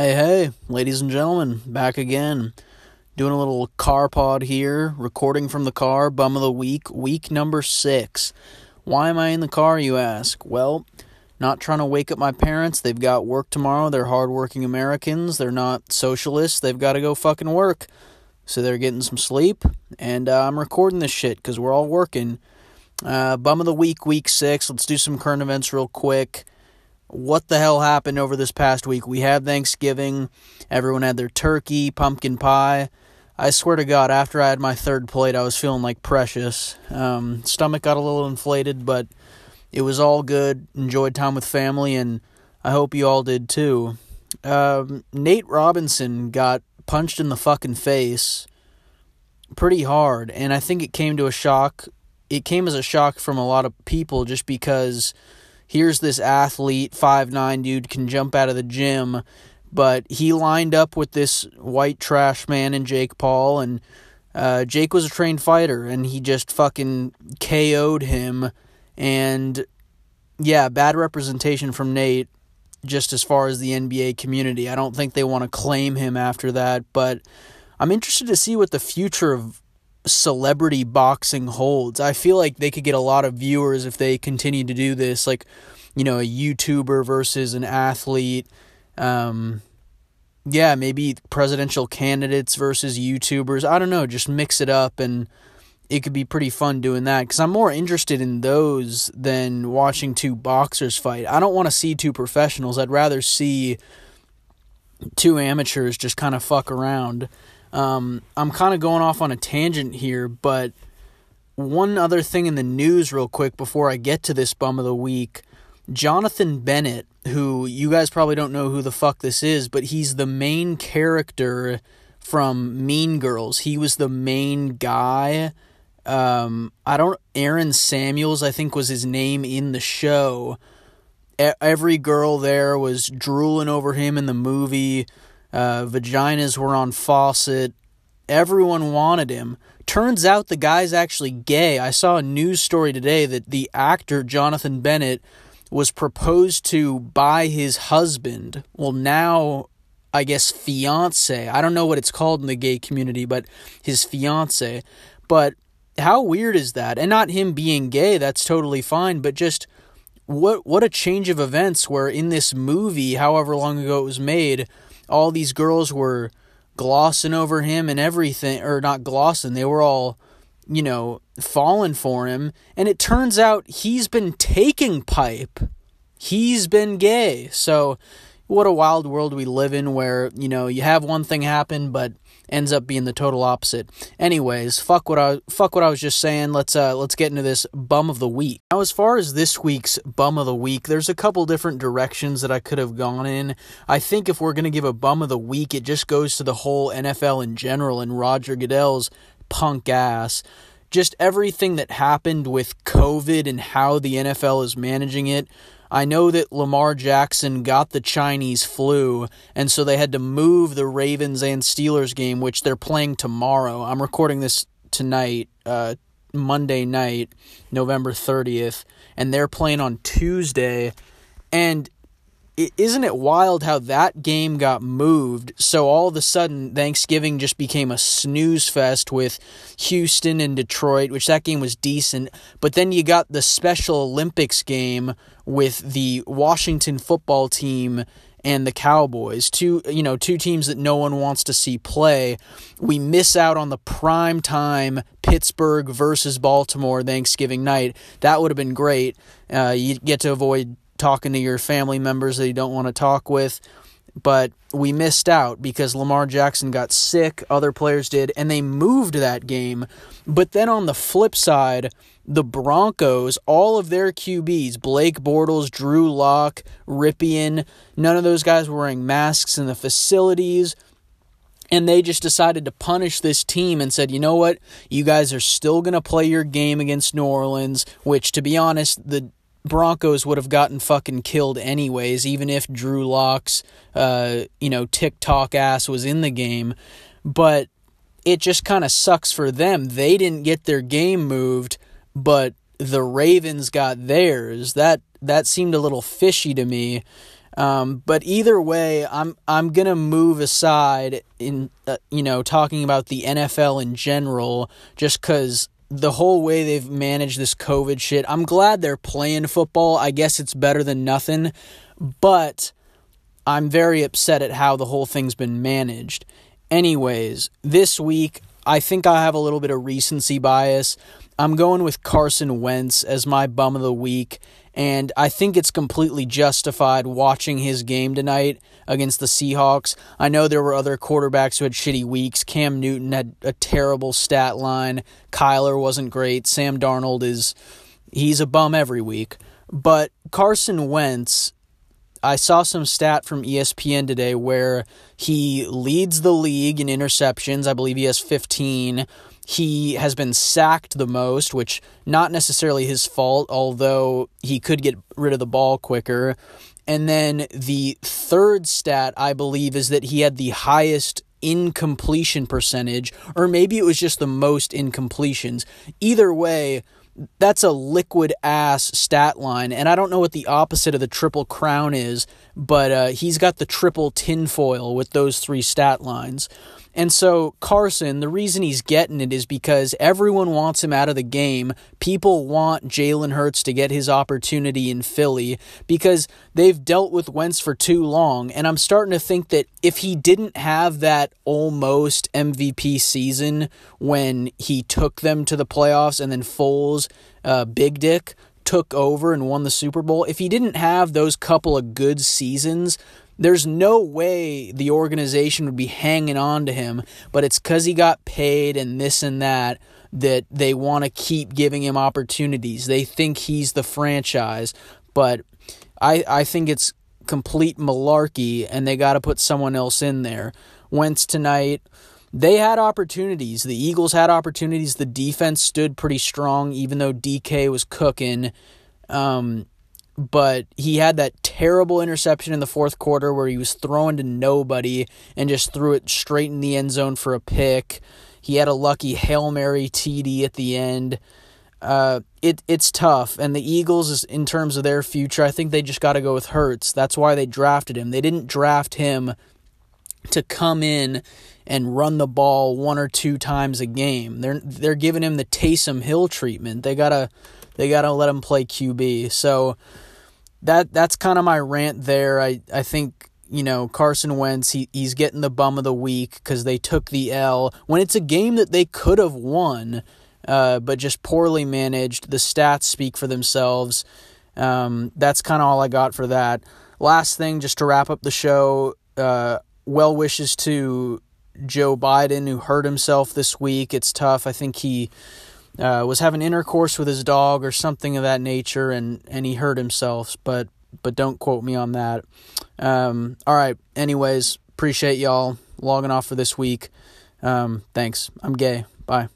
Hey, hey, ladies and gentlemen, back again. Doing a little car pod here, recording from the car, bum of the week, week number six. Why am I in the car, you ask? Well, not trying to wake up my parents. They've got work tomorrow. They're hardworking Americans. They're not socialists. They've got to go fucking work. So they're getting some sleep. And uh, I'm recording this shit because we're all working. Uh, bum of the week, week six. Let's do some current events real quick what the hell happened over this past week. We had Thanksgiving. Everyone had their turkey, pumpkin pie. I swear to God, after I had my third plate, I was feeling like precious. Um, stomach got a little inflated, but it was all good. Enjoyed time with family, and I hope you all did too. Um, Nate Robinson got punched in the fucking face pretty hard, and I think it came to a shock. It came as a shock from a lot of people just because here's this athlete, five nine dude, can jump out of the gym, but he lined up with this white trash man and Jake Paul, and uh, Jake was a trained fighter, and he just fucking KO'd him, and yeah, bad representation from Nate. Just as far as the NBA community, I don't think they want to claim him after that, but I'm interested to see what the future of celebrity boxing holds. I feel like they could get a lot of viewers if they continue to do this, like, you know, a YouTuber versus an athlete. Um, yeah, maybe presidential candidates versus YouTubers. I don't know, just mix it up and it could be pretty fun doing that because I'm more interested in those than watching two boxers fight. I don't want to see two professionals. I'd rather see two amateurs just kind of fuck around. Um, I'm kind of going off on a tangent here, but one other thing in the news, real quick, before I get to this bum of the week. Jonathan Bennett, who you guys probably don't know who the fuck this is, but he's the main character from Mean Girls. He was the main guy. Um, I don't. Aaron Samuels, I think, was his name in the show. Every girl there was drooling over him in the movie. Uh, vaginas were on faucet. Everyone wanted him. Turns out the guy's actually gay. I saw a news story today that the actor Jonathan Bennett was proposed to by his husband. Well, now I guess fiance. I don't know what it's called in the gay community, but his fiance. But how weird is that? And not him being gay, that's totally fine, but just what what a change of events where in this movie, however long ago it was made, all these girls were glossing over him and everything, or not glossing, they were all, you know, falling for him. And it turns out he's been taking pipe. He's been gay. So, what a wild world we live in where, you know, you have one thing happen, but ends up being the total opposite. Anyways, fuck what I fuck what I was just saying. Let's uh let's get into this bum of the week. Now as far as this week's bum of the week, there's a couple different directions that I could have gone in. I think if we're going to give a bum of the week, it just goes to the whole NFL in general and Roger Goodell's punk ass just everything that happened with COVID and how the NFL is managing it. I know that Lamar Jackson got the Chinese flu, and so they had to move the Ravens and Steelers game, which they're playing tomorrow. I'm recording this tonight, uh, Monday night, November 30th, and they're playing on Tuesday. And isn't it wild how that game got moved? So all of a sudden, Thanksgiving just became a snooze fest with Houston and Detroit, which that game was decent. But then you got the Special Olympics game with the Washington football team and the Cowboys, two you know two teams that no one wants to see play. We miss out on the prime time Pittsburgh versus Baltimore Thanksgiving night. That would have been great. Uh, you get to avoid talking to your family members that you don't want to talk with. But we missed out because Lamar Jackson got sick, other players did, and they moved that game. But then on the flip side, the Broncos, all of their QBs, Blake Bortles, Drew Lock, Rypien, none of those guys were wearing masks in the facilities. And they just decided to punish this team and said, you know what? You guys are still going to play your game against New Orleans, which, to be honest, the Broncos would have gotten fucking killed anyways, even if Drew Lock's, uh, you know, TikTok ass was in the game. But it just kind of sucks for them. They didn't get their game moved, but the Ravens got theirs. That that seemed a little fishy to me. Um, but either way, I'm I'm gonna move aside in uh, you know talking about the NFL in general, just because the whole way they've managed this COVID shit. I'm glad they're playing football. I guess it's better than nothing, but I'm very upset at how the whole thing's been managed. Anyways, this week I think I have a little bit of recency bias. I'm going with Carson Wentz as my bum of the week, and I think it's completely justified watching his game tonight against the Seahawks. I know there were other quarterbacks who had shitty weeks. Cam Newton had a terrible stat line. Kyler wasn't great. Sam Darnold is he's a bum every week. But Carson Wentz I saw some stat from ESPN today where he leads the league in interceptions. I believe he has 15. He has been sacked the most, which not necessarily his fault, although he could get rid of the ball quicker. And then the third stat I believe is that he had the highest incompletion percentage, or maybe it was just the most incompletions. Either way, that's a liquid ass stat line. And I don't know what the opposite of the triple crown is, but uh, he's got the triple tinfoil with those three stat lines. And so Carson, the reason he's getting it is because everyone wants him out of the game. People want Jalen Hurts to get his opportunity in Philly because they've dealt with Wentz for too long. And I'm starting to think that if he didn't have that almost MVP season when he took them to the playoffs and then Foles, uh, Big Dick, took over and won the Super Bowl, if he didn't have those couple of good seasons, there's no way the organization would be hanging on to him, but it's because he got paid and this and that that they want to keep giving him opportunities. They think he's the franchise, but I I think it's complete malarkey and they got to put someone else in there. Wentz tonight, they had opportunities. The Eagles had opportunities. The defense stood pretty strong even though DK was cooking. Um, but he had that terrible interception in the fourth quarter where he was throwing to nobody and just threw it straight in the end zone for a pick. He had a lucky Hail Mary TD at the end. Uh, it it's tough, and the Eagles, is in terms of their future, I think they just got to go with Hurts. That's why they drafted him. They didn't draft him to come in and run the ball one or two times a game. They're they're giving him the Taysom Hill treatment. They gotta they gotta let him play QB. So that that's kind of my rant there. I I think you know Carson Wentz he he's getting the bum of the week because they took the L when it's a game that they could have won, uh, but just poorly managed. The stats speak for themselves. Um, that's kind of all I got for that. Last thing, just to wrap up the show. Uh, well wishes to Joe Biden who hurt himself this week. It's tough. I think he uh, was having intercourse with his dog or something of that nature, and and he hurt himself. But but don't quote me on that. Um, all right. Anyways, appreciate y'all logging off for this week. Um, thanks. I'm gay. Bye.